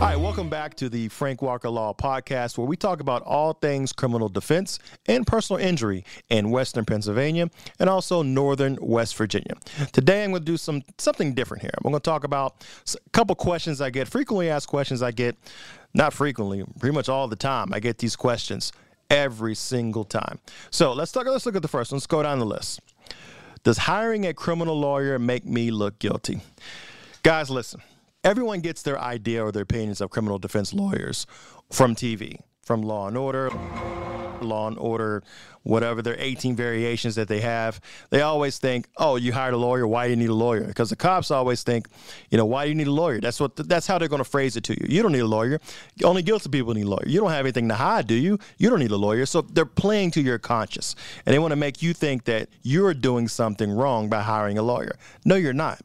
All right, welcome back to the Frank Walker Law Podcast, where we talk about all things criminal defense and personal injury in Western Pennsylvania and also Northern West Virginia. Today, I'm going to do some something different here. I'm going to talk about a couple questions I get, frequently asked questions I get, not frequently, pretty much all the time. I get these questions every single time. So let's talk. Let's look at the first one. Let's go down the list. Does hiring a criminal lawyer make me look guilty? Guys, listen everyone gets their idea or their opinions of criminal defense lawyers from TV, from Law and Order, Law and Order, whatever their 18 variations that they have. They always think, "Oh, you hired a lawyer. Why do you need a lawyer?" Because the cops always think, you know, "Why do you need a lawyer?" That's what that's how they're going to phrase it to you. You don't need a lawyer. Only guilty people need a lawyer. You don't have anything to hide, do you? You don't need a lawyer. So they're playing to your conscience, and they want to make you think that you're doing something wrong by hiring a lawyer. No, you're not.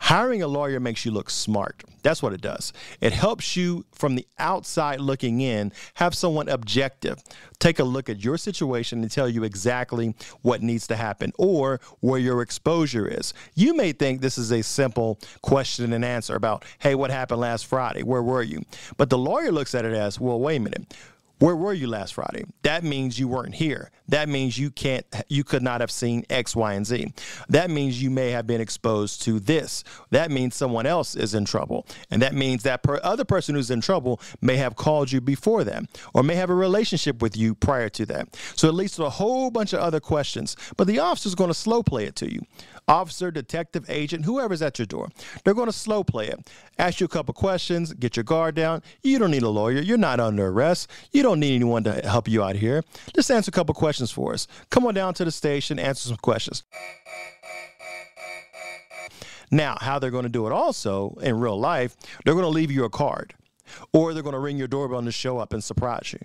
Hiring a lawyer makes you look smart. That's what it does. It helps you from the outside looking in have someone objective take a look at your situation and tell you exactly what needs to happen or where your exposure is. You may think this is a simple question and answer about, hey, what happened last Friday? Where were you? But the lawyer looks at it as, well, wait a minute where were you last Friday? That means you weren't here. That means you can't, you could not have seen X, Y, and Z. That means you may have been exposed to this. That means someone else is in trouble. And that means that per other person who's in trouble may have called you before them or may have a relationship with you prior to that. So it leads to a whole bunch of other questions. But the officer's going to slow play it to you officer, detective, agent, whoever's at your door. They're going to slow play it. Ask you a couple questions, get your guard down. You don't need a lawyer. You're not under arrest. You don't need anyone to help you out here. Just answer a couple questions for us. Come on down to the station, answer some questions. Now, how they're going to do it also in real life, they're going to leave you a card or they're going to ring your doorbell and show up and surprise you.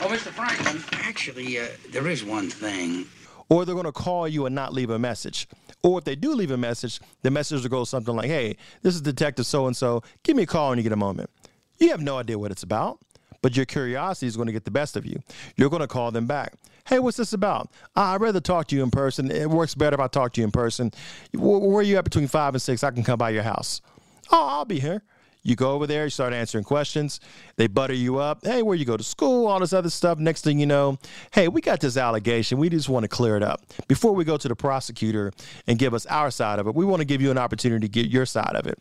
Oh, Mr. Franklin, actually, uh, there is one thing. Or they're going to call you and not leave a message. Or if they do leave a message, the message will go something like, hey, this is Detective so and so. Give me a call when you get a moment. You have no idea what it's about, but your curiosity is going to get the best of you. You're going to call them back. Hey, what's this about? I'd rather talk to you in person. It works better if I talk to you in person. Where are you at between five and six? I can come by your house. Oh, I'll be here. You go over there, you start answering questions. They butter you up. Hey, where you go to school, all this other stuff. Next thing you know, hey, we got this allegation. We just want to clear it up. Before we go to the prosecutor and give us our side of it, we want to give you an opportunity to get your side of it.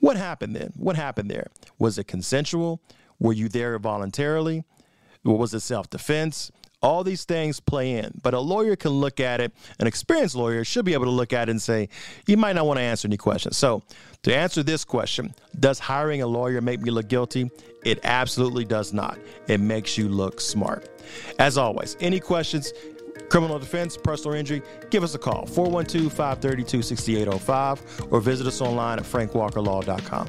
What happened then? What happened there? Was it consensual? Were you there voluntarily? Was it self defense? All these things play in, but a lawyer can look at it, an experienced lawyer should be able to look at it and say, you might not want to answer any questions. So, to answer this question, does hiring a lawyer make me look guilty? It absolutely does not. It makes you look smart. As always, any questions, criminal defense, personal injury, give us a call 412 532 6805 or visit us online at frankwalkerlaw.com.